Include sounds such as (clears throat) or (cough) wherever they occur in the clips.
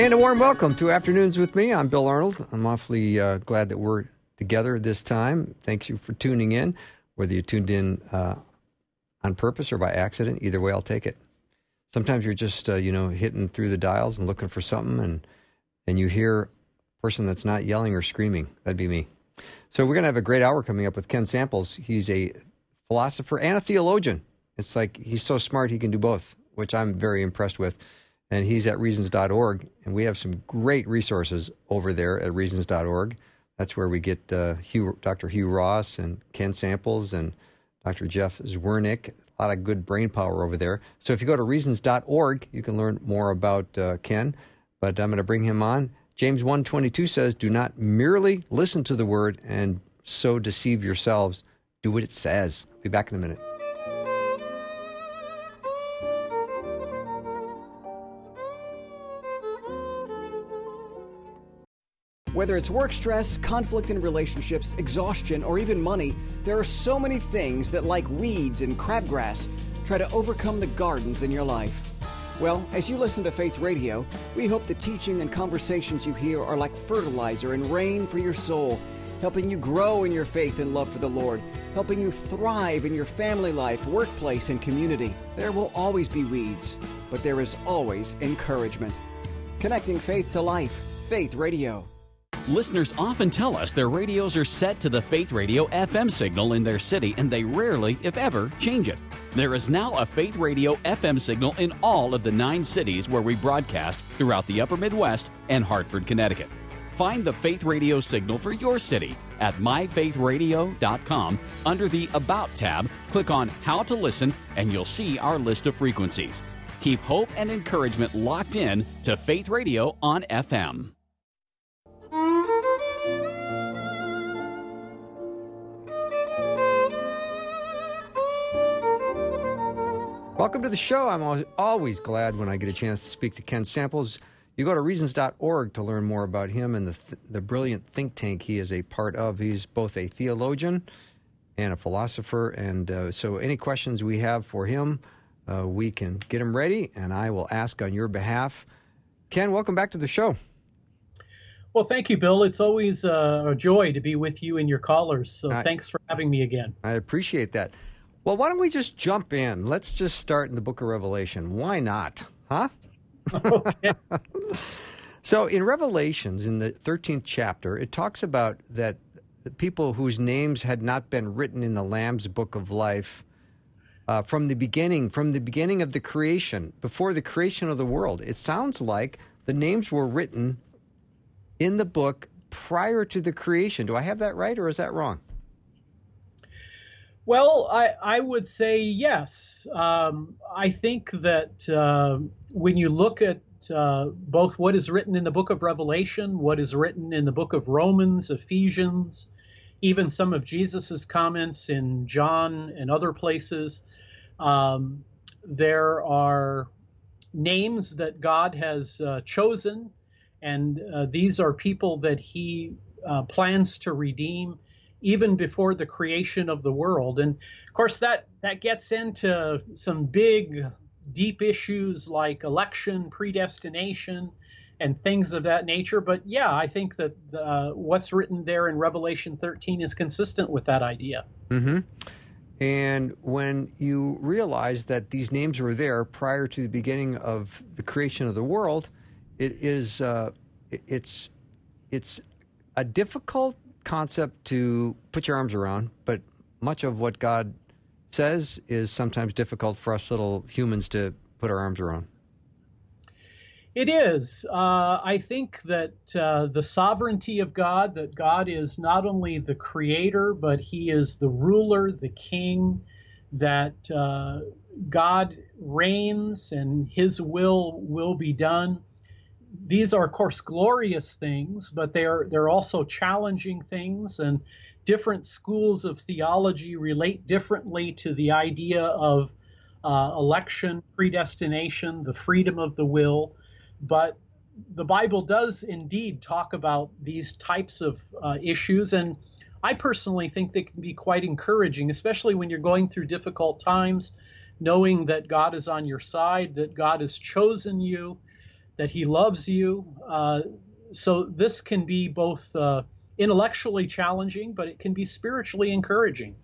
And a warm welcome to Afternoons with me. I'm Bill Arnold. I'm awfully uh, glad that we're together this time. Thank you for tuning in, whether you tuned in uh, on purpose or by accident. Either way, I'll take it. Sometimes you're just, uh, you know, hitting through the dials and looking for something, and and you hear a person that's not yelling or screaming. That'd be me. So we're to have a great hour coming up with Ken Samples. He's a philosopher and a theologian. It's like he's so smart he can do both, which I'm very impressed with and he's at reasons.org. And we have some great resources over there at reasons.org. That's where we get uh, Hugh, Dr. Hugh Ross and Ken Samples and Dr. Jeff Zweerink. A lot of good brain power over there. So if you go to reasons.org, you can learn more about uh, Ken. But I'm going to bring him on. James 122 says, Do not merely listen to the word and so deceive yourselves. Do what it says. I'll be back in a minute. Whether it's work stress, conflict in relationships, exhaustion, or even money, there are so many things that, like weeds and crabgrass, try to overcome the gardens in your life. Well, as you listen to Faith Radio, we hope the teaching and conversations you hear are like fertilizer and rain for your soul, helping you grow in your faith and love for the Lord, helping you thrive in your family life, workplace, and community. There will always be weeds, but there is always encouragement. Connecting faith to life, Faith Radio. Listeners often tell us their radios are set to the Faith Radio FM signal in their city and they rarely, if ever, change it. There is now a Faith Radio FM signal in all of the nine cities where we broadcast throughout the upper Midwest and Hartford, Connecticut. Find the Faith Radio signal for your city at myfaithradio.com. Under the About tab, click on How to Listen and you'll see our list of frequencies. Keep hope and encouragement locked in to Faith Radio on FM. Welcome to the show. I'm always glad when I get a chance to speak to Ken Samples. You go to reasons.org to learn more about him and the, th- the brilliant think tank he is a part of. He's both a theologian and a philosopher. And uh, so, any questions we have for him, uh, we can get him ready, and I will ask on your behalf. Ken, welcome back to the show. Well, thank you, Bill. It's always uh, a joy to be with you and your callers. So, I, thanks for having me again. I appreciate that. Well, why don't we just jump in? Let's just start in the book of Revelation. Why not? Huh? Okay. (laughs) so in Revelations, in the 13th chapter, it talks about that the people whose names had not been written in the Lamb's book of life uh, from the beginning, from the beginning of the creation, before the creation of the world. It sounds like the names were written in the book prior to the creation. Do I have that right or is that wrong? Well, I, I would say yes. Um, I think that uh, when you look at uh, both what is written in the book of Revelation, what is written in the book of Romans, Ephesians, even some of Jesus's comments in John and other places, um, there are names that God has uh, chosen, and uh, these are people that He uh, plans to redeem even before the creation of the world. And of course, that, that gets into some big, deep issues like election, predestination, and things of that nature. But yeah, I think that uh, what's written there in Revelation 13 is consistent with that idea. Mm-hmm. And when you realize that these names were there prior to the beginning of the creation of the world, it is uh, it's it's a difficult concept to put your arms around, but much of what God says is sometimes difficult for us little humans to put our arms around. It is. Uh, I think that uh, the sovereignty of God, that God is not only the creator, but he is the ruler, the king, that uh, God reigns and his will will be done these are, of course, glorious things, but they're they're also challenging things, and different schools of theology relate differently to the idea of uh, election, predestination, the freedom of the will. But the Bible does indeed talk about these types of uh, issues, and I personally think they can be quite encouraging, especially when you're going through difficult times, knowing that God is on your side, that God has chosen you, that He loves you. Uh, so this can be both uh, intellectually challenging, but it can be spiritually encouraging.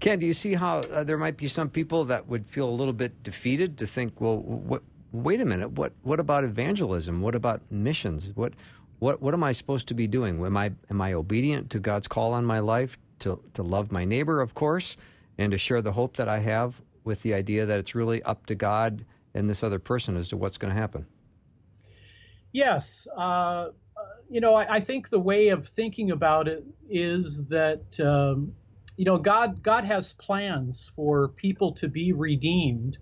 Ken, do you see how uh, there might be some people that would feel a little bit defeated to think, well, what, wait a minute, what what about evangelism? What about missions? What what what am I supposed to be doing? Am I am I obedient to God's call on my life to to love my neighbor, of course, and to share the hope that I have with the idea that it's really up to God and this other person as to what's going to happen? Yes. Uh, you know, I, I, think the way of thinking about it is that um, you know God God has plans for people to be redeemed,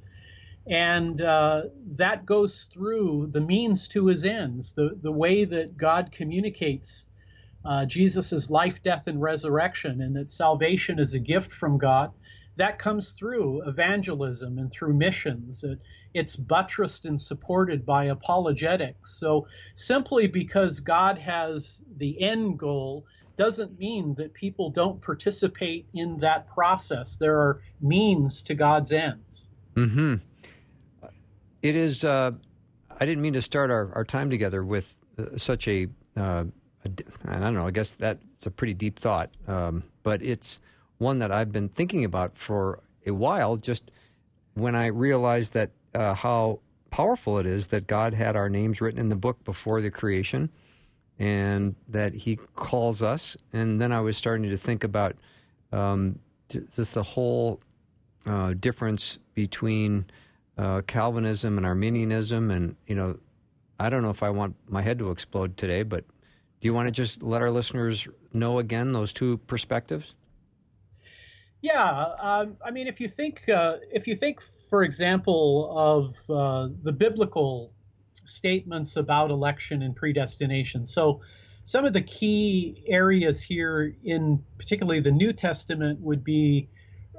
and uh, that goes through the means to His ends. The the way that God communicates uh, Jesus' life, death, and resurrection, and that salvation is a gift from God. That comes through evangelism and through missions. It, it's buttressed and supported by apologetics. So simply because God has the end goal doesn't mean that people don't participate in that process. There are means to God's ends. Hmm. It is. Uh, I didn't mean to start our, our time together with uh, such a, uh, a. I don't know. I guess that's a pretty deep thought, um, but it's one that I've been thinking about for a while. Just when I realized that uh, how powerful it is that God had our names written in the book before the creation and that He calls us. And then I was starting to think about um, just the whole uh, difference between uh, Calvinism and Arminianism. And, you know, I don't know if I want my head to explode today, but do you want to just let our listeners know again those two perspectives? Yeah, um, I mean, if you think uh, if you think for example, of uh, the biblical statements about election and predestination. So, some of the key areas here, in particularly the New Testament, would be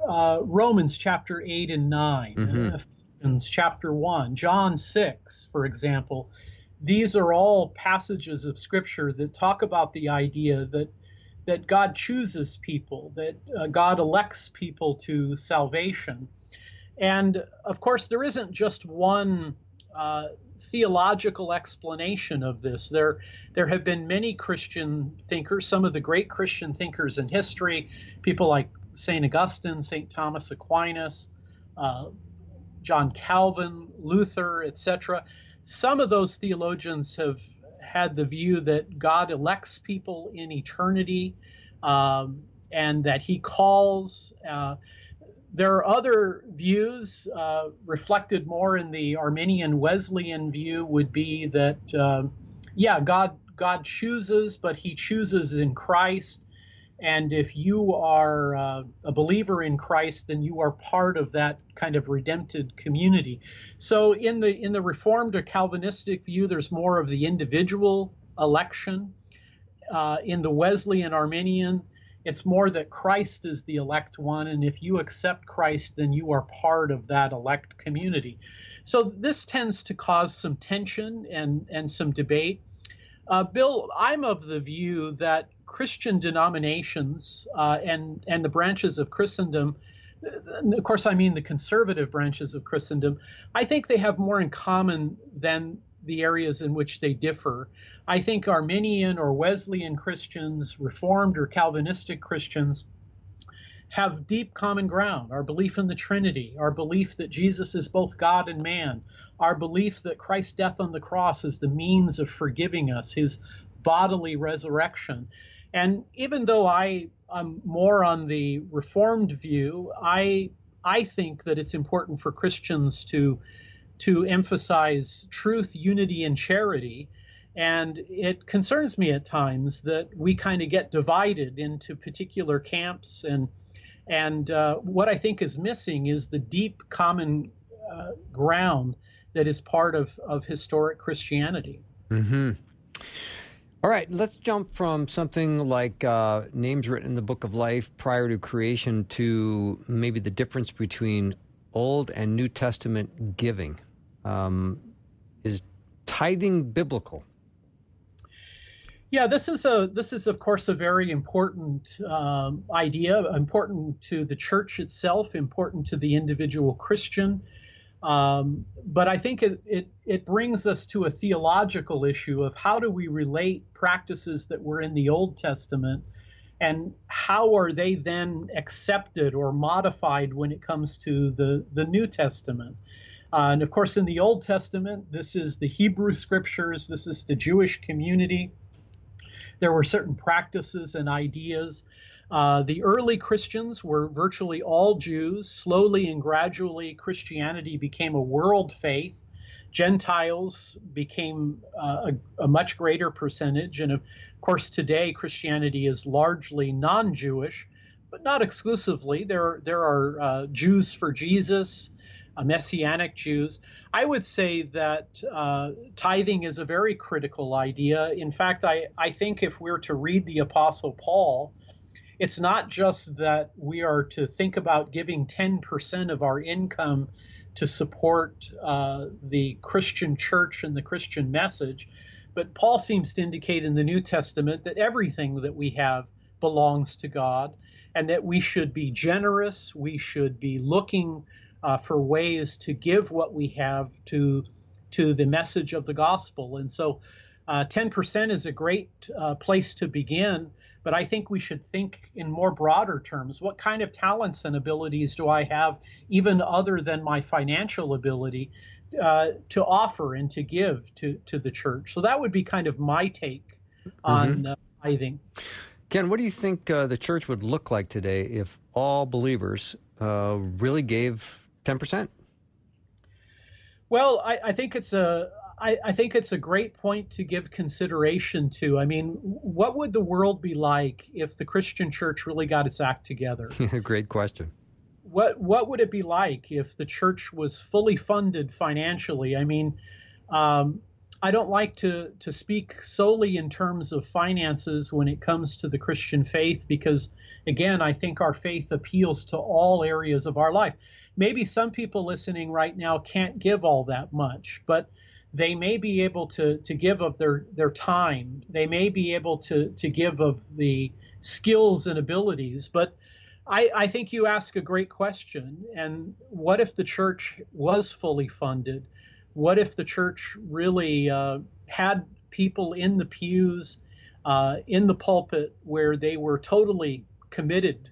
uh, Romans chapter 8 and 9, mm-hmm. Ephesians chapter 1, John 6, for example. These are all passages of Scripture that talk about the idea that that God chooses people, that uh, God elects people to salvation. And of course, there isn't just one uh, theological explanation of this. There, there have been many Christian thinkers, some of the great Christian thinkers in history, people like St. Augustine, St. Thomas Aquinas, uh, John Calvin, Luther, etc. Some of those theologians have had the view that God elects people in eternity um, and that he calls. Uh, there are other views uh, reflected more in the Arminian Wesleyan view would be that, uh, yeah, God God chooses, but He chooses in Christ, and if you are uh, a believer in Christ, then you are part of that kind of redempted community. So in the in the Reformed or Calvinistic view, there's more of the individual election. Uh, in the Wesleyan Arminian, it's more that Christ is the elect one, and if you accept Christ, then you are part of that elect community. So this tends to cause some tension and, and some debate. Uh, Bill, I'm of the view that Christian denominations uh, and, and the branches of Christendom, of course, I mean the conservative branches of Christendom, I think they have more in common than the areas in which they differ. I think Arminian or Wesleyan Christians, Reformed or Calvinistic Christians, have deep common ground our belief in the Trinity, our belief that Jesus is both God and man, our belief that Christ's death on the cross is the means of forgiving us, his bodily resurrection. And even though I, am more on the Reformed view, I, I think that it's important for Christians to, to emphasize truth, unity, and charity and it concerns me at times that we kind of get divided into particular camps. And, and uh, what I think is missing is the deep common uh, ground that is part of, of historic Christianity. Mm-hmm. All right, let's jump from something like uh, names written in the book of life prior to creation to maybe the difference between Old and New Testament giving. Um, is tithing biblical? Yeah, this is a this is of course a very important um, idea, important to the church itself, important to the individual Christian. Um, but I think it, it it brings us to a theological issue of how do we relate practices that were in the Old Testament, and how are they then accepted or modified when it comes to the the New Testament. Uh, and of course, in the Old Testament, this is the Hebrew scriptures, this is the Jewish community. There were certain practices and ideas. Uh, the early Christians were virtually all Jews. Slowly and gradually, Christianity became a world faith. Gentiles became uh, a, a, much greater percentage. And of course, today, Christianity is largely non Jewish, but not exclusively. There, there are uh, Jews for Jesus, uh, Messianic Jews. I would say that uh, tithing is a very critical idea. In fact, I, I think if we're to read the Apostle Paul, it's not just that we are to think about giving 10% of our income to support uh, the Christian church and the Christian message, but Paul seems to indicate in the New Testament that everything that we have belongs to God and that we should be generous, we should be looking uh, for ways to give what we have to to the message of the gospel. And so, uh, 10% is a great uh, place to begin. But I think we should think in more broader terms. What kind of talents and abilities do I have, even other than my financial ability, uh, to offer and to give to, to the church? So that would be kind of my take on mm-hmm. uh, tithing. Ken, what do you think uh, the church would look like today if all believers uh, really gave 10%? Well, I, I think it's a I, I, think it's a great point to give consideration to. I mean, what would the world be like if the Christian church really got its act together? (laughs) great question. What what would it be like if the church was fully funded financially? I mean, um, I don't like to to speak solely in terms of finances when it comes to the Christian faith because, again, I think our faith appeals to all areas of our life maybe some people listening right now can't give all that much, but they may be able to, to give of their, their time. They may be able to, to give of the skills and abilities. But I, I think you ask a great question. And what if the church was fully funded? What if the church really uh, had people in the pews, uh, in the pulpit, where they were totally committed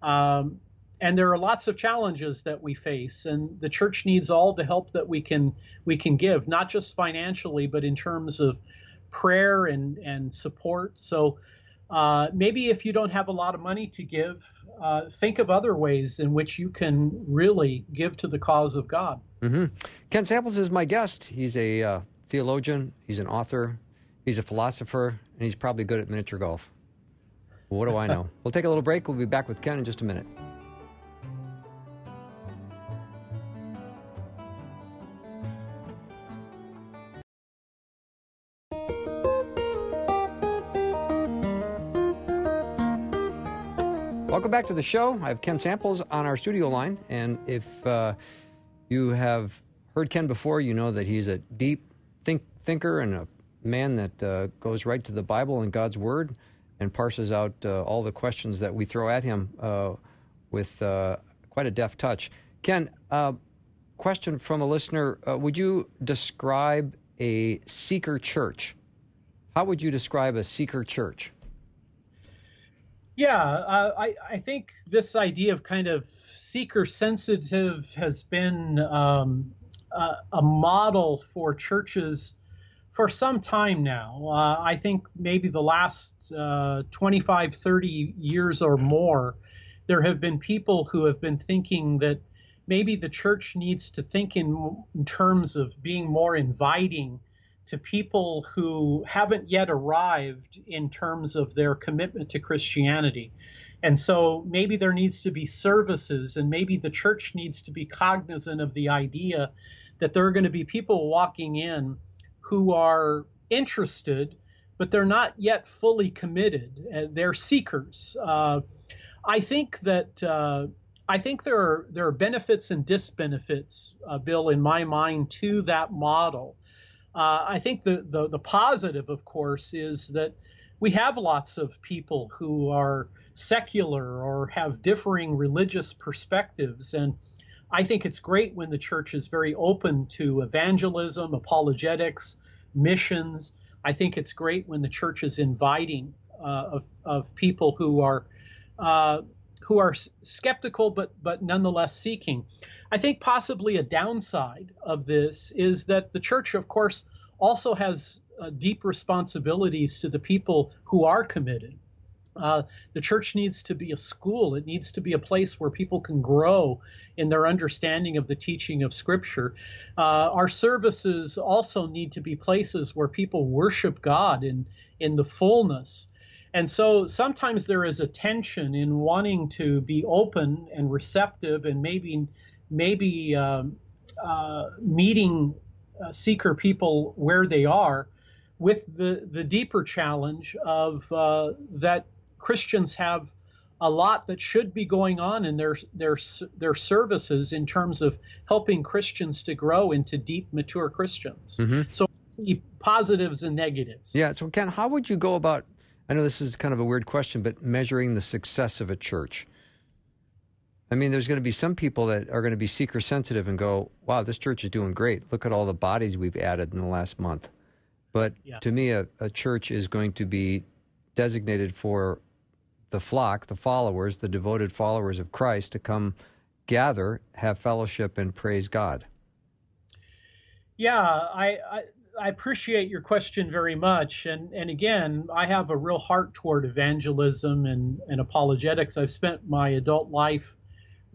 um, and there are lots of challenges that we face and the church needs all the help that we can we can give not just financially but in terms of prayer and and support. So uh, maybe if you don't have a lot of money to give uh, think of other ways in which you can really give to the cause of god. Mm-hmm. ken samples is my guest. He's a uh, theologian he's an author he's a philosopher and he's probably good at miniature golf. What do i know? (laughs) We'll take a little break. We'll be back with ken in just a minute back to the show. I have Ken Samples on our studio line. And if uh, you have heard Ken before, you know that he's a deep think, thinker and a man that uh, goes right to the Bible and God's Word and parses out uh, all the questions that we throw at him uh, with uh, quite a deft touch. Ken, uh, question from a listener Would you describe a seeker church? How would you describe a seeker church? Yeah, uh, I, I think this idea of kind of seeker sensitive has been um, a, a, model for churches for some time now. Uh, I think maybe the last uh, 25, 30 years or more, there have been people who have been thinking that maybe the church needs to think in, in terms of being more inviting to people who haven't yet arrived in terms of their commitment to Christianity. And so maybe there needs to be services, and maybe the church needs to be cognizant of the idea that there are going to be people walking in who are interested, but they're not yet fully committed. Uh, they're seekers. Uh, I think that uh, I think there are there are benefits and disbenefits, uh, Bill, in my mind, to that model. Uh, I think the, the the positive, of course, is that we have lots of people who are secular or have differing religious perspectives, and I think it's great when the church is very open to evangelism, apologetics, missions. I think it's great when the church is inviting uh, of of people who are uh, who are skeptical but but nonetheless seeking. I think possibly a downside of this is that the church, of course, also has uh, deep responsibilities to the people who are committed. Uh, the church needs to be a school. It needs to be a place where people can grow in their understanding of the teaching of Scripture. Uh, our services also need to be places where people worship God in in the fullness and so sometimes there is a tension in wanting to be open and receptive and maybe maybe um, uh, meeting uh, seeker people where they are with the, the deeper challenge of uh, that Christians have a lot that should be going on in their their their services in terms of helping Christians to grow into deep mature Christians. Mm-hmm. So see positives and negatives. Yeah. So Ken, how would you go about I know this is kind of a weird question, but measuring the success of a church. I mean, there's going to be some people that are going to be seeker sensitive and go, wow, this church is doing great. Look at all the bodies we've added in the last month. But yeah. to me, a, a church is going to be designated for the flock, the followers, the devoted followers of Christ to come gather, have fellowship, and praise God. Yeah, I, I I appreciate your question very much. And, and again, I have a real heart toward evangelism and, and apologetics. I've spent my adult life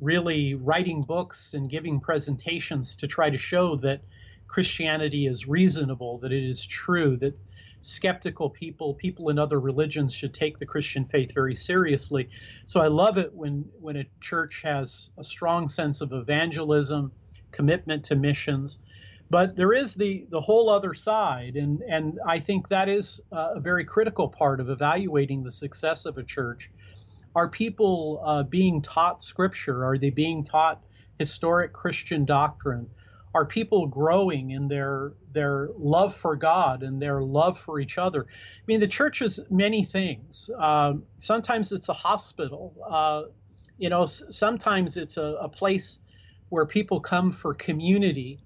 really writing books and giving presentations to try to show that Christianity is reasonable, that it is true, that skeptical people, people in other religions should take the Christian faith very seriously. So I love it when, when a church has a strong sense of evangelism, commitment to missions but there is the the whole other side, and and I think that is a very critical part of evaluating the success of a church. Are people uh, being taught Scripture? Are they being taught historic Christian doctrine? Are people growing in their their love for God and their love for each other? I mean, the church is many things. Uh, sometimes it's a hospital. Uh, you know, sometimes it's a, a place where people come for community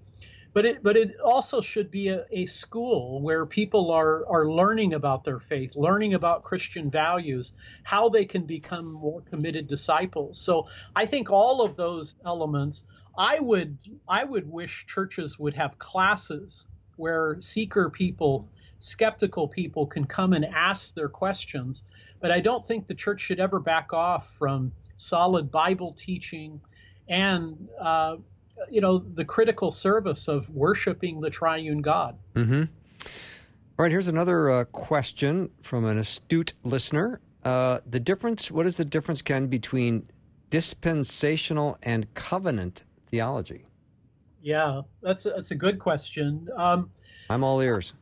but it but it also should be a, a school where people are are learning about their faith learning about christian values how they can become more committed disciples. So i think all of those elements i would i would wish churches would have classes where seeker people skeptical people can come and ask their questions. But i don't think the church should ever back off from solid bible teaching and uh, you know, the critical service of worshiping the triune God. Mm-hmm. All right, here's another uh, question from an astute listener. Uh, the difference, what is the difference, Ken, between dispensational and covenant theology? Yeah, that's a, that's a good question. Um, I'm all ears.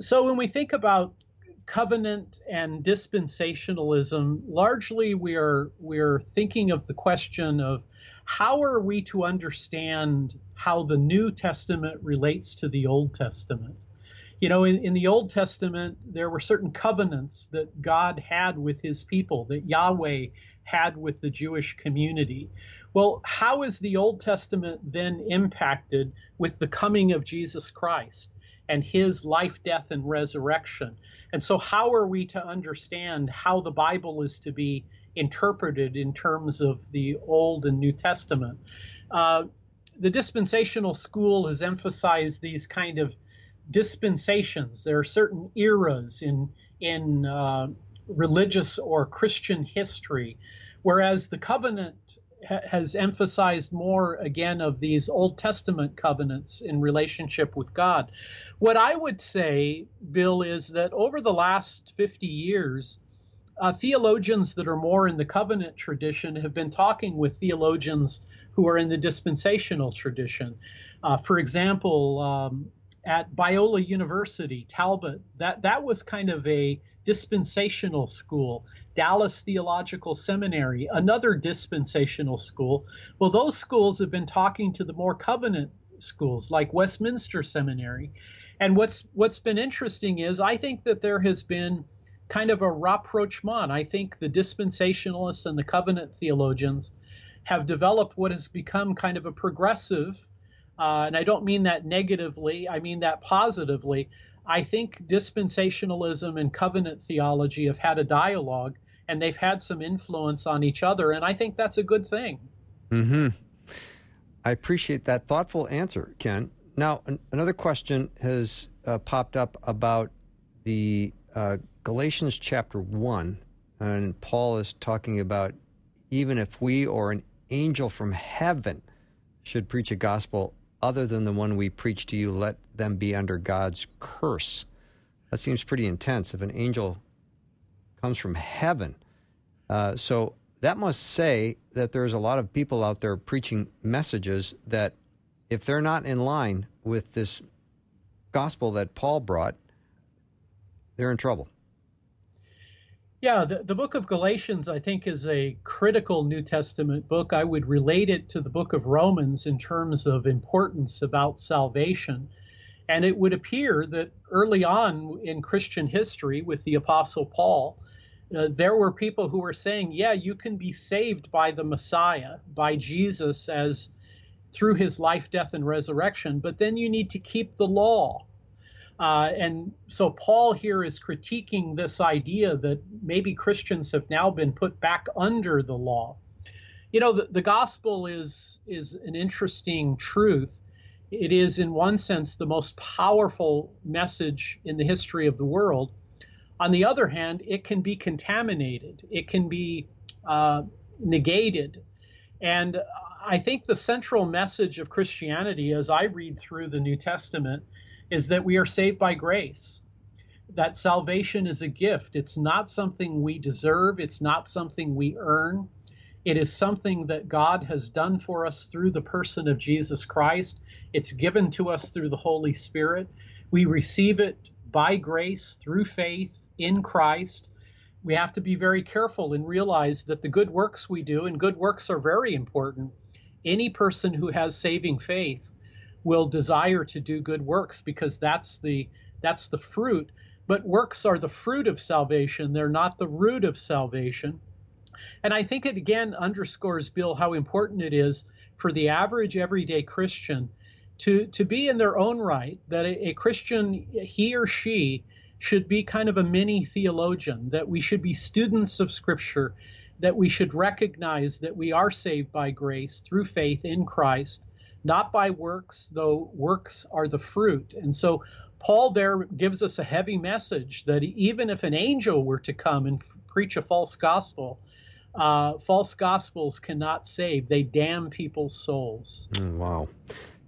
So when we think about covenant and dispensationalism, largely we are we are thinking of the question of how are we to understand how the New Testament relates to the Old Testament? You know, in, in the Old Testament, there were certain covenants that God had with his people, that Yahweh had with the Jewish community. Well, how is the Old Testament then impacted with the coming of Jesus Christ and his life, death, and resurrection? And so, how are we to understand how the Bible is to be interpreted in terms of the Old and New Testament. Uh, the dispensational school has emphasized these kind of dispensations. There are certain eras in in uh, religious or Christian history, whereas the covenant ha- has emphasized more again of these Old Testament covenants in relationship with God. What I would say, Bill, is that over the last 50 years, uh, theologians that are more in the covenant tradition have been talking with theologians who are in the dispensational tradition. Uh, for example, um, at Biola University, Talbot, that, that was kind of a dispensational school. Dallas Theological Seminary, another dispensational school. Well, those schools have been talking to the more covenant schools like Westminster Seminary. And what's what's been interesting is I think that there has been kind of a rapprochement. I think the dispensationalists and the covenant theologians have developed what has become kind of a progressive, uh, and I don't mean that negatively, I mean that positively. I think dispensationalism and covenant theology have had a dialogue and they've had some influence on each other, and I think that's a good thing. Hmm. I appreciate that thoughtful answer, Ken. Now, an- another question has uh, popped up about the uh, Galatians chapter one, and Paul is talking about even if we or an angel from heaven should preach a gospel other than the one we preach to you, let them be under God's curse. That seems pretty intense. If an angel comes from heaven, uh, so that must say that there's a lot of people out there preaching messages that, if they're not in line with this gospel that Paul brought, they're in trouble. Yeah, the, the book of Galatians, I think, is a critical New Testament book. I would relate it to the book of Romans in terms of importance about salvation. And it would appear that early on in Christian history, with the Apostle Paul, uh, there were people who were saying, yeah, you can be saved by the Messiah, by Jesus as through his life, death, and resurrection, but then you need to keep the law. Uh, and so Paul here is critiquing this idea that maybe Christians have now been put back under the law. You know, the, the gospel is is an interesting truth. It is, in one sense, the most powerful message in the history of the world. On the other hand, it can be contaminated. It can be uh, negated. And I think the central message of Christianity, as I read through the New Testament, is that we are saved by grace. That salvation is a gift. It's not something we deserve, it's not something we earn. It is something that God has done for us through the person of Jesus Christ. It's given to us through the Holy Spirit. We receive it by grace through faith in Christ. We have to be very careful and realize that the good works we do, and good works are very important. Any person who has saving faith will desire to do good works because that's the that's the fruit. But works are the fruit of salvation. They're not the root of salvation. And i think it again underscores bill how important it is for the average everyday christian to to be in their own right that a, a christian he or she should be kind of a mini theologian that we should be students of scripture that we should recognize that we are saved by grace through faith in christ not by works, though works are the fruit. And so Paul there gives us a heavy message that even if an angel were to come and f- preach a false gospel, uh, false gospels cannot save. They damn people's souls. Mm, wow.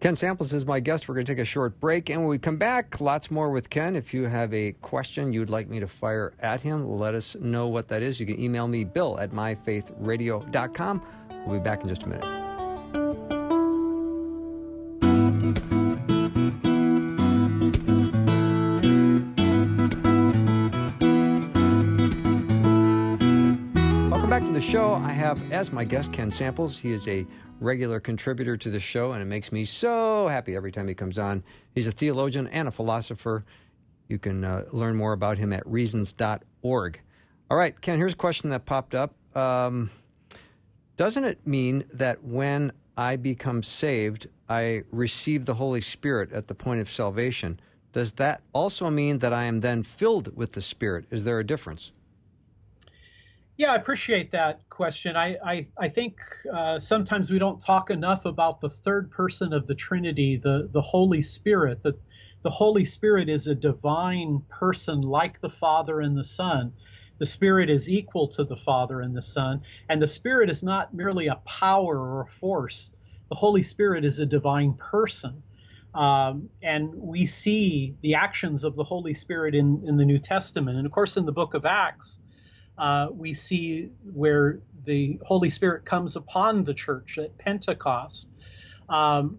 Ken Samples is my guest. We're going to take a short break. And when we come back, lots more with Ken. If you have a question you'd like me to fire at him, let us know what that is. You can email me, bill at myfaithradio.com. We'll be back in just a minute. Show. I have as my guest Ken Samples. He is a regular contributor to the show, and it makes me so happy every time he comes on. He's a theologian and a philosopher. You can uh, learn more about him at reasons.org. All right, Ken, here's a question that popped up. Um, doesn't it mean that when I become saved, I receive the Holy Spirit at the point of salvation? Does that also mean that I am then filled with the Spirit? Is there a difference? Yeah, I appreciate that question. I, I, I think uh, sometimes we don't talk enough about the third person of the Trinity, the, the Holy Spirit. That the Holy Spirit is a divine person like the Father and the Son. The Spirit is equal to the Father and the Son. And the Spirit is not merely a power or a force, the Holy Spirit is a divine person. Um, and we see the actions of the Holy Spirit in, in the New Testament. And of course, in the book of Acts, uh, we see where the Holy Spirit comes upon the church at Pentecost. Um,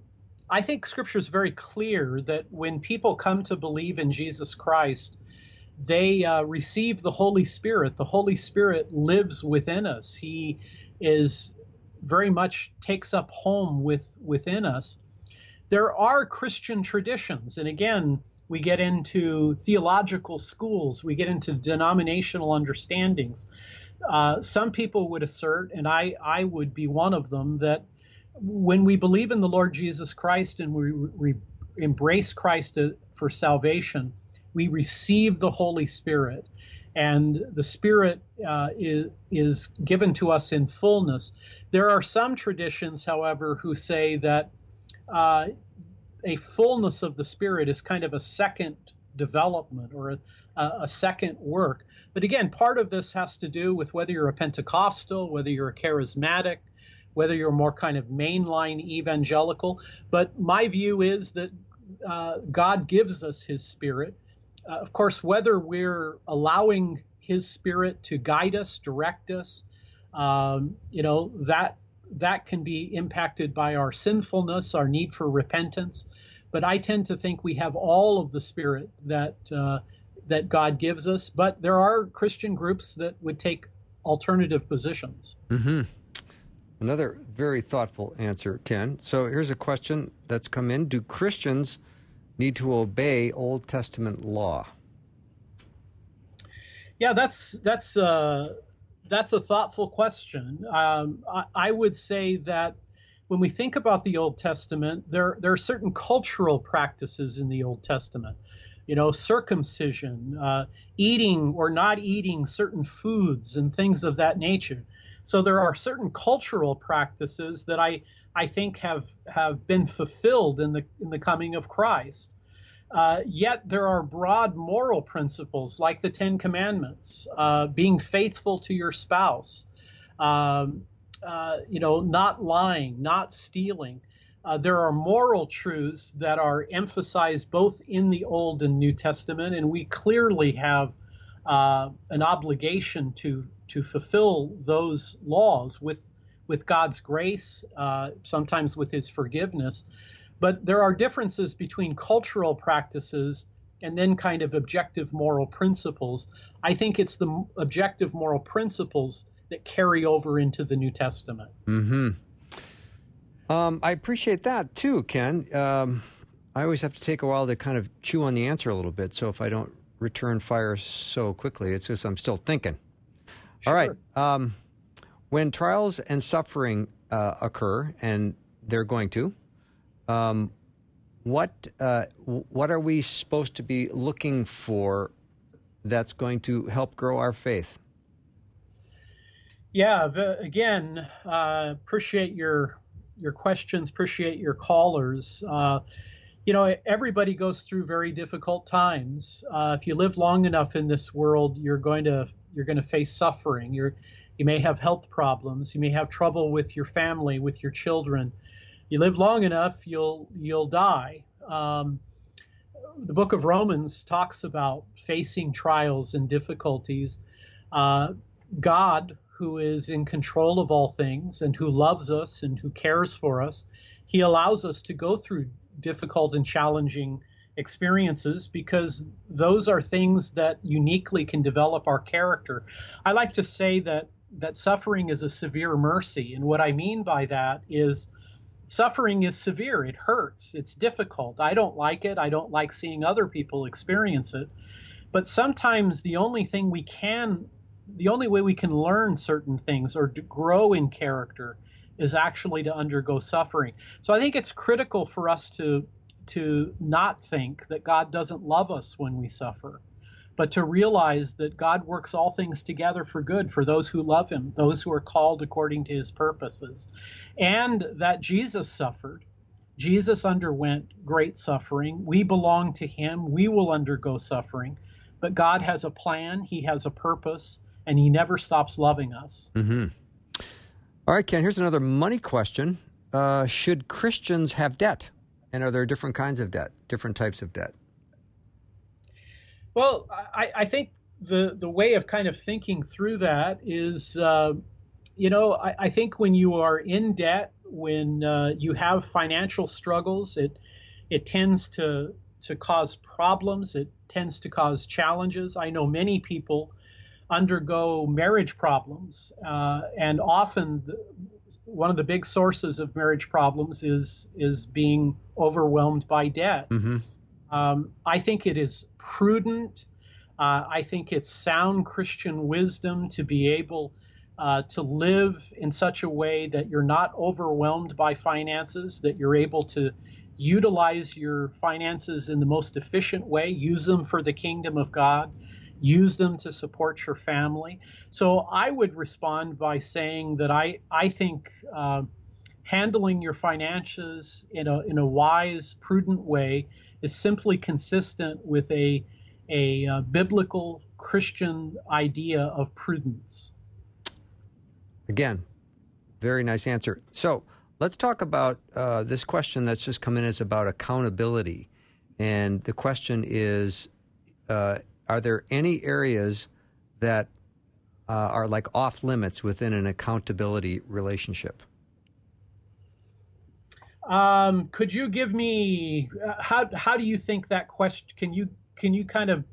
I think Scripture is very clear that when people come to believe in Jesus Christ, they uh, receive the Holy Spirit. The Holy Spirit lives within us. He is very much takes up home with within us. There are Christian traditions, and again, we get into theological schools, we get into denominational understandings. Uh, some people would assert, and I, I would be one of them, that when we believe in the Lord Jesus Christ and we re- embrace Christ uh, for salvation, we receive the Holy Spirit. And the Spirit uh, is, is given to us in fullness. There are some traditions, however, who say that uh, a fullness of the Spirit is kind of a second development or a, a, second work. But again, part of this has to do with whether you're a Pentecostal, whether you're a charismatic, whether you're more kind of mainline evangelical. But my view is that uh, God gives us His Spirit. Uh, of course, whether we're allowing His Spirit to guide us, direct us, um, you know that that can be impacted by our sinfulness, our need for repentance. But I tend to think we have all of the Spirit that uh, that God gives us. But there are Christian groups that would take alternative positions. Mm-hmm. Another very thoughtful answer, Ken. So here's a question that's come in: Do Christians need to obey Old Testament law? Yeah, that's that's uh, that's a thoughtful question. Um, I, I, would say that when we think about the Old Testament, there there are certain cultural practices in the Old Testament. You know, circumcision, uh, eating or not eating certain foods, and things of that nature. So there are certain cultural practices that I I think have have been fulfilled in the in the coming of Christ. Uh, yet there are broad moral principles like the Ten Commandments, uh, being faithful to your spouse, um, uh, you know, not lying, not stealing. Uh, there are moral truths that are emphasized both in the Old and New Testament, and we clearly have uh, an obligation to to fulfill those laws with with God's grace, uh, sometimes with His forgiveness. But there are differences between cultural practices and then kind of objective moral principles. I think it's the objective moral principles that carry over into the New Testament. Hmm. Um, I appreciate that too, Ken. Um, I always have to take a while to kind of chew on the answer a little bit. So if I don't return fire so quickly, it's just I'm still thinking. Sure. All right. Um, when trials and suffering uh, occur, and they're going to, um, what uh, what are we supposed to be looking for that's going to help grow our faith? Yeah, the, again, uh, appreciate your your questions. Appreciate your callers. Uh, you know, everybody goes through very difficult times. Uh, if you live long enough in this world, you're going to you're going to face suffering. You're you may have health problems. You may have trouble with your family, with your children you live long enough, you'll you'll die. Um, the book of Romans talks about facing trials and difficulties. Uh, God, who is in control of all things and who loves us and who cares for us, He allows us to go through difficult and challenging experiences because those are things that uniquely can develop our character. I like to say that that suffering is a severe mercy, and what I mean by that is suffering is severe. It hurts. It's difficult. I don't like it. I don't like seeing other people experience it. But sometimes the only thing we can, the only way we can learn certain things or to grow in character is actually to undergo suffering. So I think it's critical for us to to not think that God doesn't love us when we suffer but to realize that God works all things together for good for those who love him, those who are called according to his purposes, and that Jesus suffered. Jesus underwent great suffering. We belong to him. We will undergo suffering, but God has a plan, he has a purpose, and he never stops loving us. Mm-hmm. All right, Ken, here's another money question. Uh, should Christians have debt? And are there different kinds of debt, different types of debt? Well, I, I think the the way of kind of thinking through that is uh, you know, I, I, think when you are in debt, when uh, you have financial struggles, it it tends to to cause problems. It tends to cause challenges. I know many people undergo marriage problems, uh, and often the, one of the big sources of marriage problems is is being overwhelmed by debt. Mm-hmm. Um, I think it is prudent. Uh, I think it's sound Christian wisdom to be able uh, to live in such a way that you're not overwhelmed by finances, that you're able to utilize your finances in the most efficient way, use them for the kingdom of God, use them to support your family. So I would respond by saying that I, I think uh, handling your finances in a, in a wise, prudent way is simply consistent with a, a uh, biblical Christian idea of prudence. Again, very nice answer. So let's talk about uh, this question that's just come in is about accountability. And the question is uh, are there any areas that uh, are like off limits within an accountability relationship? Um, could you give me uh, how how do you think that question? Can you can you kind of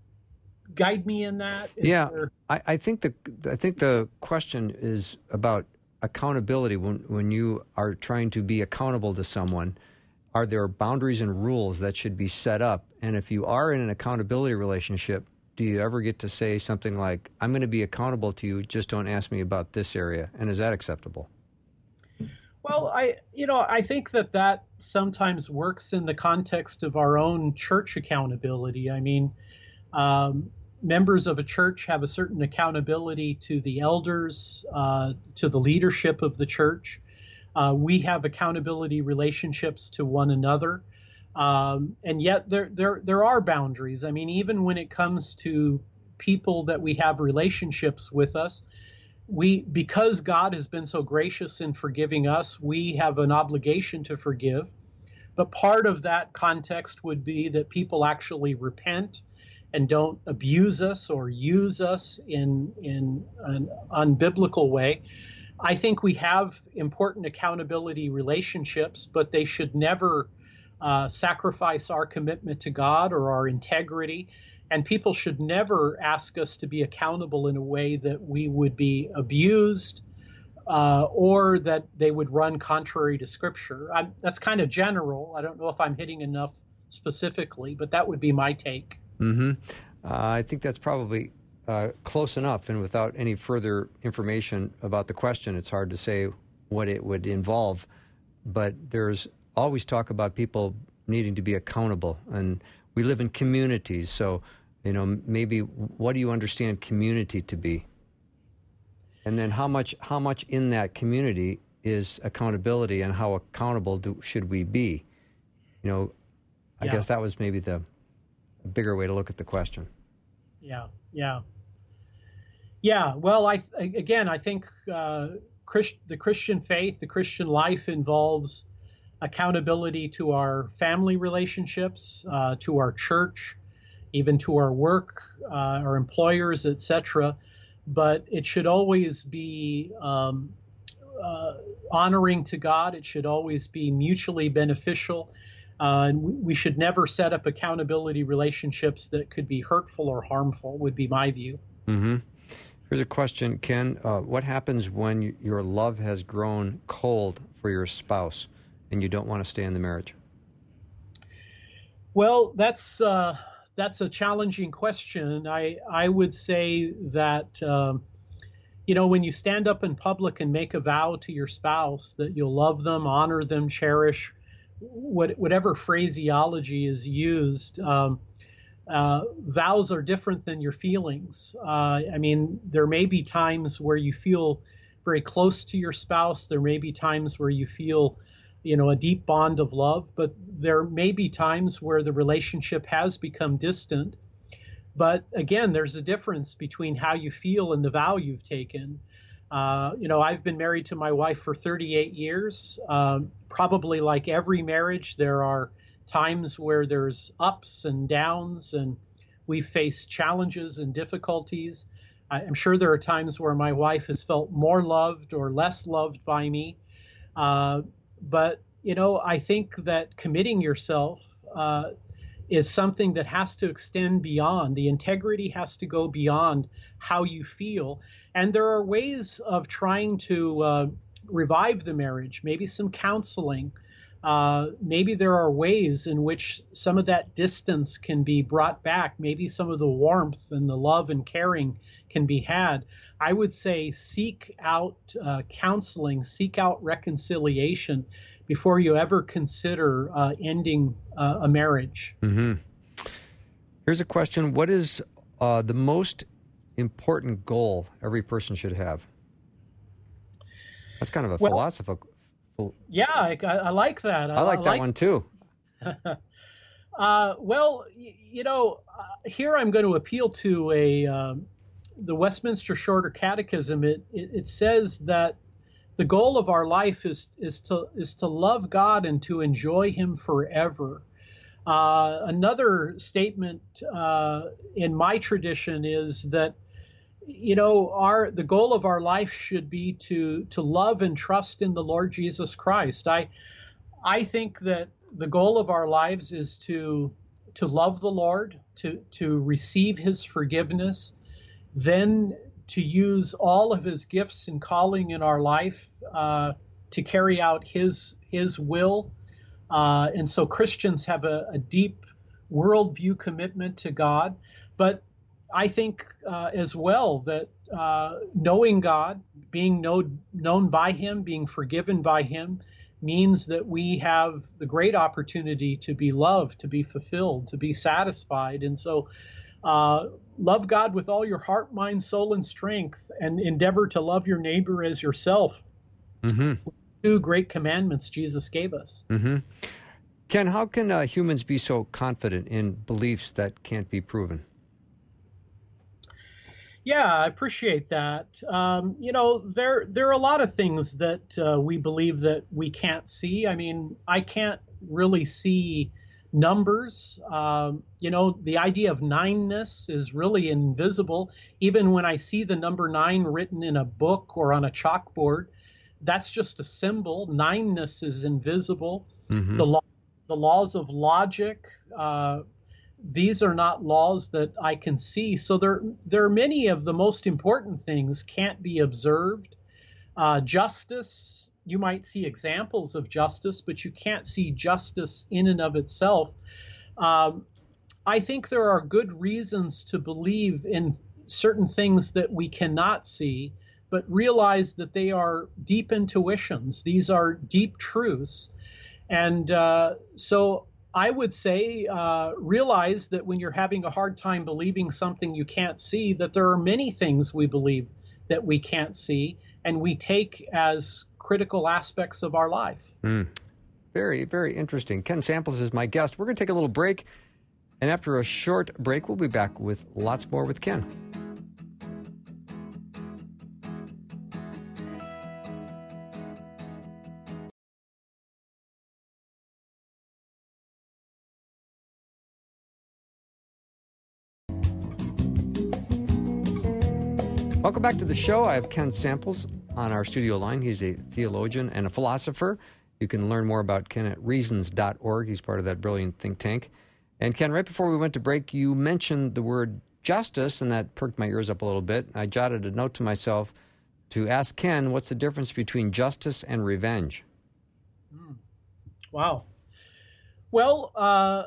guide me in that? Is yeah, there... I, I think the I think the question is about accountability. When when you are trying to be accountable to someone, are there boundaries and rules that should be set up? And if you are in an accountability relationship, do you ever get to say something like, I'm going to be accountable to you, just don't ask me about this area? And is that acceptable? Well, I, you know, I think that that sometimes works in the context of our own church accountability. I mean, um, members of a church have a certain accountability to the elders, uh, to the leadership of the church. Uh, we have accountability relationships to one another. Um, and yet there, there, there are boundaries. I mean, even when it comes to people that we have relationships with us, we, because God has been so gracious in forgiving us, we have an obligation to forgive. But part of that context would be that people actually repent and don't abuse us or use us in, in an unbiblical way. I think we have important accountability relationships, but they should never uh, sacrifice our commitment to God or our integrity. And people should never ask us to be accountable in a way that we would be abused uh, or that they would run contrary to Scripture. I'm, that's kind of general. I don't know if I'm hitting enough specifically, but that would be my take. Mm-hmm. Uh, I think that's probably uh, close enough. And without any further information about the question, it's hard to say what it would involve. But there's always talk about people needing to be accountable, and we live in communities. So, you know, maybe what do you understand community to be? And then how much how much in that community is accountability, and how accountable do, should we be? You know, I yeah. guess that was maybe the bigger way to look at the question. Yeah, yeah, yeah. Well, I again, I think uh, Christ, the Christian faith, the Christian life involves accountability to our family relationships, uh, to our church, even to our work, uh, our employers, etc. But it should always be um, uh, honoring to God. It should always be mutually beneficial. Uh, and we, should never set up accountability relationships that could be hurtful or harmful, would be my view. Mm-hmm. Here's a question, Ken. Uh, what happens when your love has grown cold for your spouse? And you don't want to stay in the marriage? Well, that's uh, that's a challenging question. I I would say that um, you know when you stand up in public and make a vow to your spouse that you'll love them, honor them, cherish what, whatever phraseology is used. Um, uh, vows are different than your feelings. Uh, I mean, there may be times where you feel very close to your spouse. There may be times where you feel you know a deep bond of love but there may be times where the relationship has become distant. But again there's a difference between how you feel and the vow you've taken. Uh, you know i've been married to my wife for 38 years. Um, probably like every marriage there are times where there's ups and downs and we face challenges and difficulties. I, am sure there are times where my wife has felt more loved or less loved by me. Uh, but, you know, I think that committing yourself uh, is something that has to extend beyond. The integrity has to go beyond how you feel. And there are ways of trying to uh, revive the marriage, maybe some counseling. Uh, maybe there are ways in which some of that distance can be brought back. Maybe some of the warmth and the love and caring can be had. I would say seek out uh, counseling, seek out reconciliation before you ever consider uh, ending uh, a marriage. Mm-hmm. Here's a question What is uh, the most important goal every person should have? That's kind of a well, philosophical. Yeah, I, I, like that. I, I like I that like, one too. (laughs) uh, well, you know, uh, here I'm going to appeal to a um, the Westminster Shorter Catechism. It, it, it says that the goal of our life is is to is to love God and to enjoy Him forever. Uh, another statement uh, in my tradition is that you know our the goal of our life should be to to love and trust in the Lord Jesus Christ. I I think that the goal of our lives is to to love the Lord, to to receive his forgiveness, then to use all of his gifts and calling in our life uh, to carry out his his will. Uh, and so Christians have a, a deep worldview commitment to God, but I think uh, as well that uh, knowing God, being know, known by Him, being forgiven by Him, means that we have the great opportunity to be loved, to be fulfilled, to be satisfied. And so, uh, love God with all your heart, mind, soul, and strength, and endeavor to love your neighbor as yourself. Mm-hmm. Two great commandments Jesus gave us. Mm-hmm. Ken, how can uh, humans be so confident in beliefs that can't be proven? Yeah, I appreciate that. Um, you know, there there are a lot of things that uh, we believe that we can't see. I mean, I can't really see numbers. Um, you know, the idea of nineness is really invisible. Even when I see the number nine written in a book or on a chalkboard, that's just a symbol. Nineness is invisible. Mm-hmm. The law, the laws of logic. Uh, these are not laws that I can see. So there, there are many of the most important things can't be observed. Uh, justice, you might see examples of justice, but you can't see justice in and of itself. Um, I think there are good reasons to believe in certain things that we cannot see, but realize that they are deep intuitions. These are deep truths. And uh, so I would say uh, realize that when you're having a hard time believing something you can't see, that there are many things we believe that we can't see and we take as critical aspects of our life. Mm. Very, very interesting. Ken Samples is my guest. We're going to take a little break. And after a short break, we'll be back with lots more with Ken. Welcome back to the show. I have Ken Samples on our studio line. He's a theologian and a philosopher. You can learn more about Ken at reasons.org. He's part of that brilliant think tank. And Ken, right before we went to break, you mentioned the word justice, and that perked my ears up a little bit. I jotted a note to myself to ask Ken what's the difference between justice and revenge? Mm. Wow. Well, uh,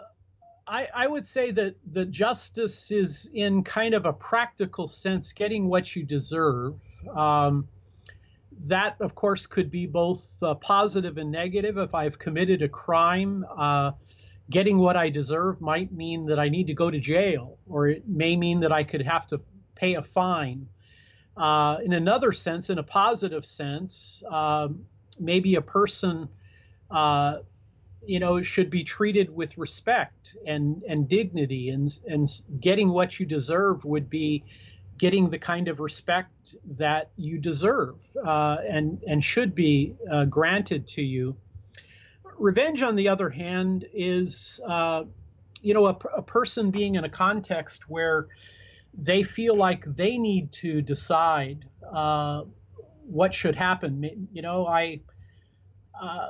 I, I, would say that the justice is in kind of a practical sense getting what you deserve. Um, that, of course, could be both uh, positive and negative. If I've committed a crime, uh, getting what I deserve might mean that I need to go to jail, or it may mean that I could have to pay a fine. Uh, in another sense, in a positive sense, um, maybe a person uh, you know should be treated with respect and and dignity and and getting what you deserve would be getting the kind of respect that you deserve uh, and and should be uh, granted to you. Revenge, on the other hand, is uh, you know a, a, person being in a context where they feel like they need to decide uh, what should happen. You know, I uh,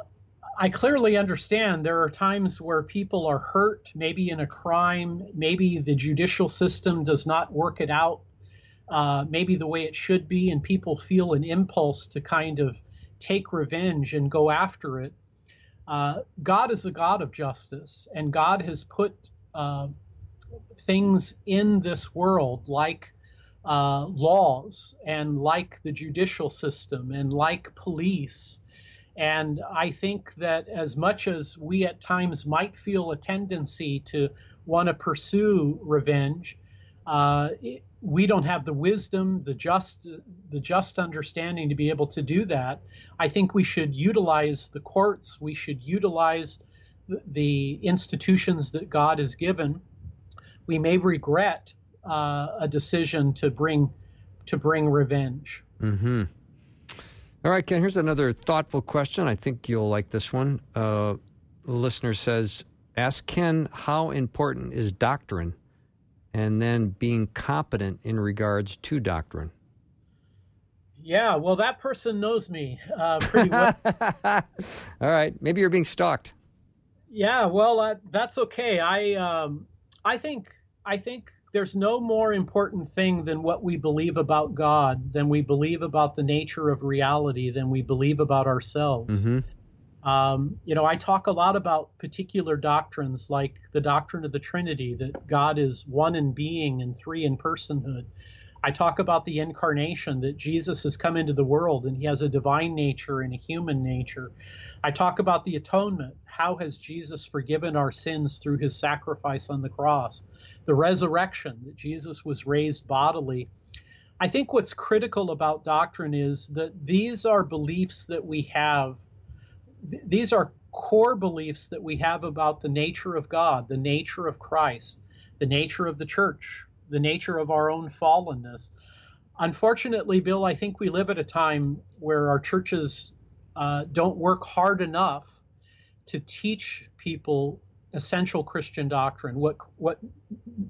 I clearly understand there are times where people are hurt, maybe in a crime, maybe the judicial system does not work it out, uh, maybe the way it should be, and people feel an impulse to kind of take revenge and go after it. Uh, God is a God of justice, and God has put uh, things in this world like uh, laws and like the judicial system and like police and I think that as much as we at times might feel a tendency to want to pursue revenge, uh, we don't have the wisdom, the just, the just understanding to be able to do that. I think we should utilize the courts. We should utilize the, institutions that God has given. We may regret uh, a decision to bring to bring revenge. Mm-hmm. All right, Ken, here's another thoughtful question. I think you'll like this one. Uh, the listener says, Ask Ken how important is doctrine and then being competent in regards to doctrine? Yeah, well, that person knows me uh, pretty well. (laughs) All right, maybe you're being stalked. Yeah, well, uh, that's okay. I um, I think I think there's no more important thing than what we believe about God, than we believe about the nature of reality, than we believe about ourselves. Mm-hmm. Um, you know, I talk a lot about particular doctrines like the doctrine of the Trinity, that God is one in being and three in personhood. I talk about the incarnation, that Jesus has come into the world and he has a divine nature and a human nature. I talk about the atonement. How has Jesus forgiven our sins through his sacrifice on the cross? The resurrection, that Jesus was raised bodily. I think what's critical about doctrine is that these are beliefs that we have. These are core beliefs that we have about the nature of God, the nature of Christ, the nature of the church, the nature of our own fallenness. Unfortunately, Bill, I think we live at a time where our churches uh, don't work hard enough to teach people essential Christian doctrine, what what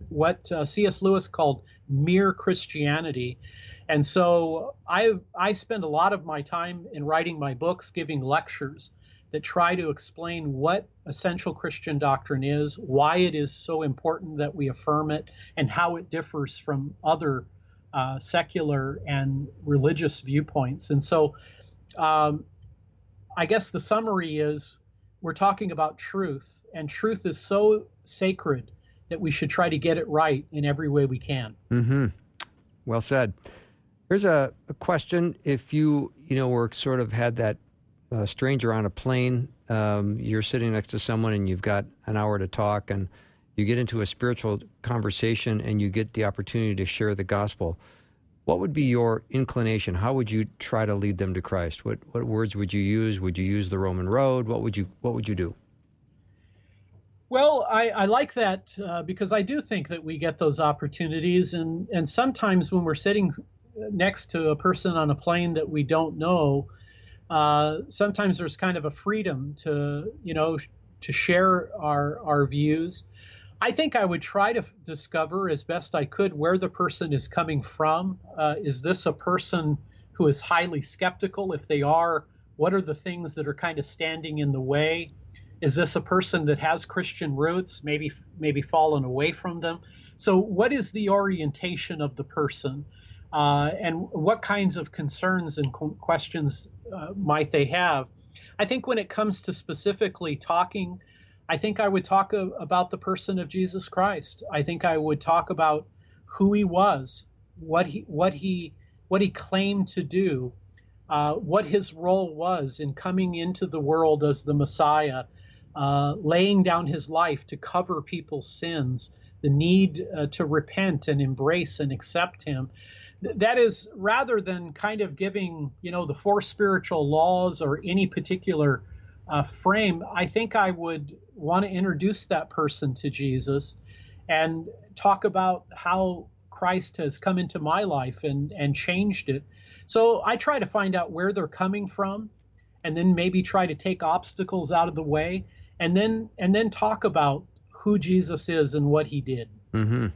what uh, C.S. Lewis called mere Christianity. And so I I spend a lot of my time in writing my books, giving lectures that try to explain what essential Christian doctrine is, why it is so important that we affirm it, and how it differs from other uh, secular and religious viewpoints. And so, um, I guess the summary is we're talking about truth, and truth is so sacred that we should try to get it right in every way we can. Mm-hmm. Well said. Here's a, a question: If you, you know, were sort of had that a stranger on a plane, um, you're sitting next to someone and you've got an hour to talk, and you get into a spiritual conversation and you get the opportunity to share the gospel. What would be your inclination? How would you try to lead them to Christ? What what words would you use? Would you use the Roman road? What would you What would you do? Well, I, I like that uh, because I do think that we get those opportunities, and and sometimes when we're sitting next to a person on a plane that we don't know, uh, sometimes there's kind of a freedom to you know to share our our views. I think I would try to discover as best I could where the person is coming from. Uh, is this a person who is highly skeptical? If they are, what are the things that are kind of standing in the way? Is this a person that has Christian roots, maybe maybe fallen away from them? So, what is the orientation of the person, and what kinds of concerns and questions uh, might they have? I think when it comes to specifically talking, I think I would talk about the person of Jesus Christ. I think I would talk about who he was, what he what he what he claimed to do, uh, what his role was in coming into the world as the Messiah, uh, laying down his life to cover people's sins, the need uh, to repent and embrace and accept him that is rather than kind of giving you know the four spiritual laws or any particular uh, frame i think i would want to introduce that person to jesus and talk about how christ has come into my life and and changed it so i try to find out where they're coming from and then maybe try to take obstacles out of the way and then and then talk about who jesus is and what he did mm-hmm.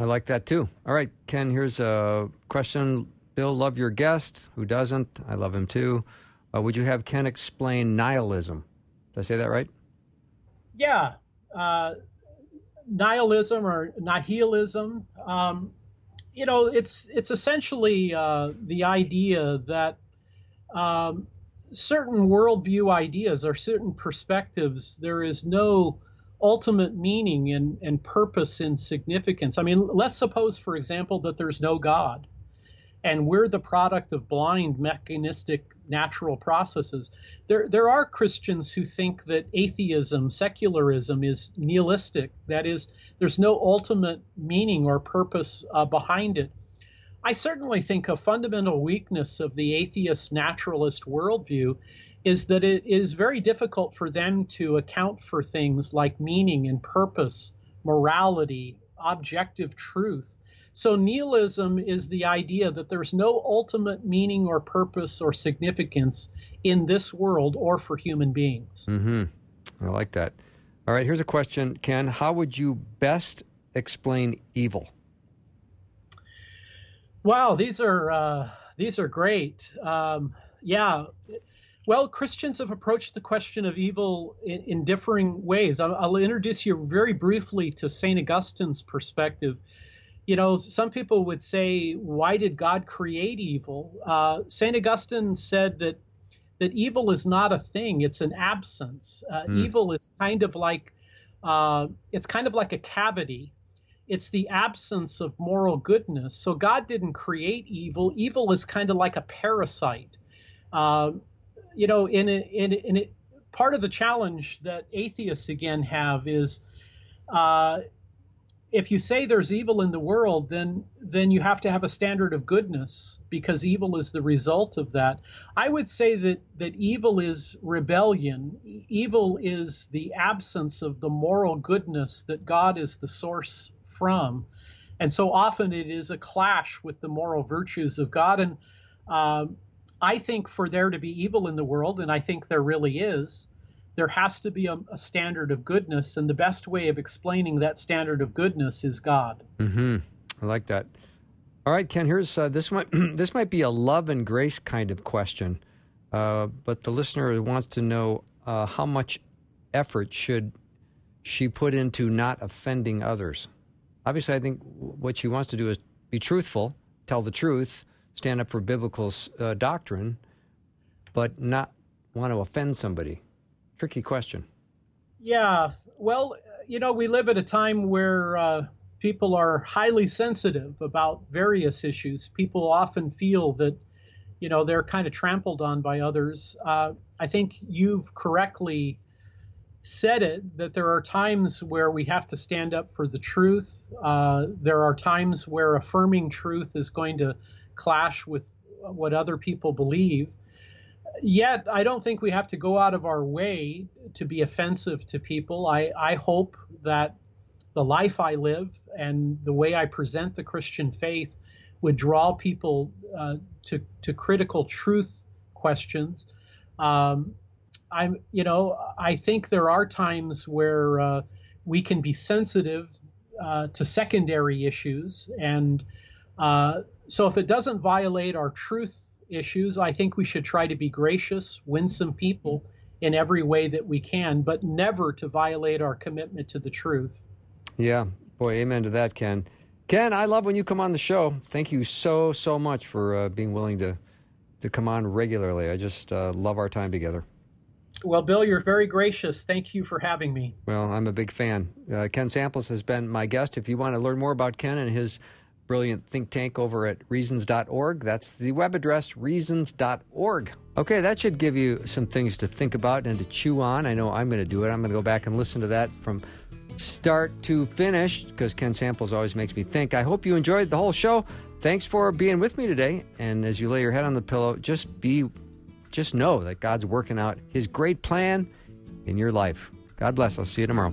I like that too. All right, Ken, here's a question. Bill, love your guest. Who doesn't? I love him too. Uh, would you have Ken explain nihilism? Did I say that right? Yeah. Uh, nihilism or nihilism. Um, you know, it's it's essentially uh, the idea that um, certain worldview ideas or certain perspectives, there is no ultimate meaning and, and purpose and significance. I mean, let's suppose, for example, that there's no God and we're the product of blind mechanistic natural processes. There, there are Christians who think that atheism, secularism is nihilistic. That is, there's no ultimate meaning or purpose uh, behind it. I certainly think a fundamental weakness of the atheist naturalist worldview is that it is very difficult for them to account for things like meaning and purpose, morality, objective truth. So, nihilism is the idea that there's no ultimate meaning or purpose or significance in this world or for human beings. Mm-hmm. I like that. All right, here's a question, Ken. How would you best explain evil? Wow, these are uh, these are great. Um, yeah, well, Christians have approached the question of evil in, in differing ways. I'll, I'll, introduce you very briefly to St. Augustine's perspective. You know, some people would say, why did God create evil? Uh, St. Augustine said that that evil is not a thing; it's an absence. Uh, mm. Evil is kind of like uh, it's kind of like a cavity. It's the absence of moral goodness. So God didn't create evil. Evil is kind of like a parasite. Uh, you know, in a, in, a, in a, part of the challenge that atheists again have is uh, if you say there's evil in the world, then then you have to have a standard of goodness because evil is the result of that. I would say that that evil is rebellion. Evil is the absence of the moral goodness that God is the source from, and so often it is a clash with the moral virtues of God. And uh, I think for there to be evil in the world, and I think there really is, there has to be a, a, standard of goodness, and the best way of explaining that standard of goodness is God. Mm-hmm. I like that. All right, Ken. Here's uh, this might (clears throat) this might be a love and grace kind of question, uh, but the listener wants to know uh, how much effort should she put into not offending others. Obviously, I think what she wants to do is be truthful, tell the truth, stand up for biblical uh, doctrine, but not want to offend somebody. Tricky question. Yeah. Well, you know, we live at a time where uh, people are highly sensitive about various issues. People often feel that, you know, they're kind of trampled on by others. Uh, I think you've correctly said it that there are times where we have to stand up for the truth. Uh, there are times where affirming truth is going to clash with what other people believe yet I don't think we have to go out of our way to be offensive to people. I, I hope that the life I live and the way I present the Christian faith would draw people uh, to to critical truth questions. Um, I'm, you know, I think there are times where uh, we can be sensitive uh, to secondary issues, and uh, so if it doesn't violate our truth issues. I think we should try to be gracious, winsome people in every way that we can, but never to violate our commitment to the truth. Yeah, boy, amen to that, Ken. Ken, I love when you come on the show. Thank you so, so much for uh, being willing to, to come on regularly. I just uh, love our time together. Well, Bill, you're very gracious. Thank you for having me. Well, I'm a big fan. Uh, Ken Samples has been my guest. If you want to learn more about Ken and his brilliant think tank over at reasons.org. That's the web address, reasons.org. Okay, that should give you some things to think about and to chew on. I know I'm going to do it. I'm going to go back and listen to that from start to finish because Ken Samples always makes me think. I hope you enjoyed the whole show. Thanks for being with me today. And as you lay your head on the pillow, just be, just know that God's working out His great plan in your life. God bless. I'll see you tomorrow.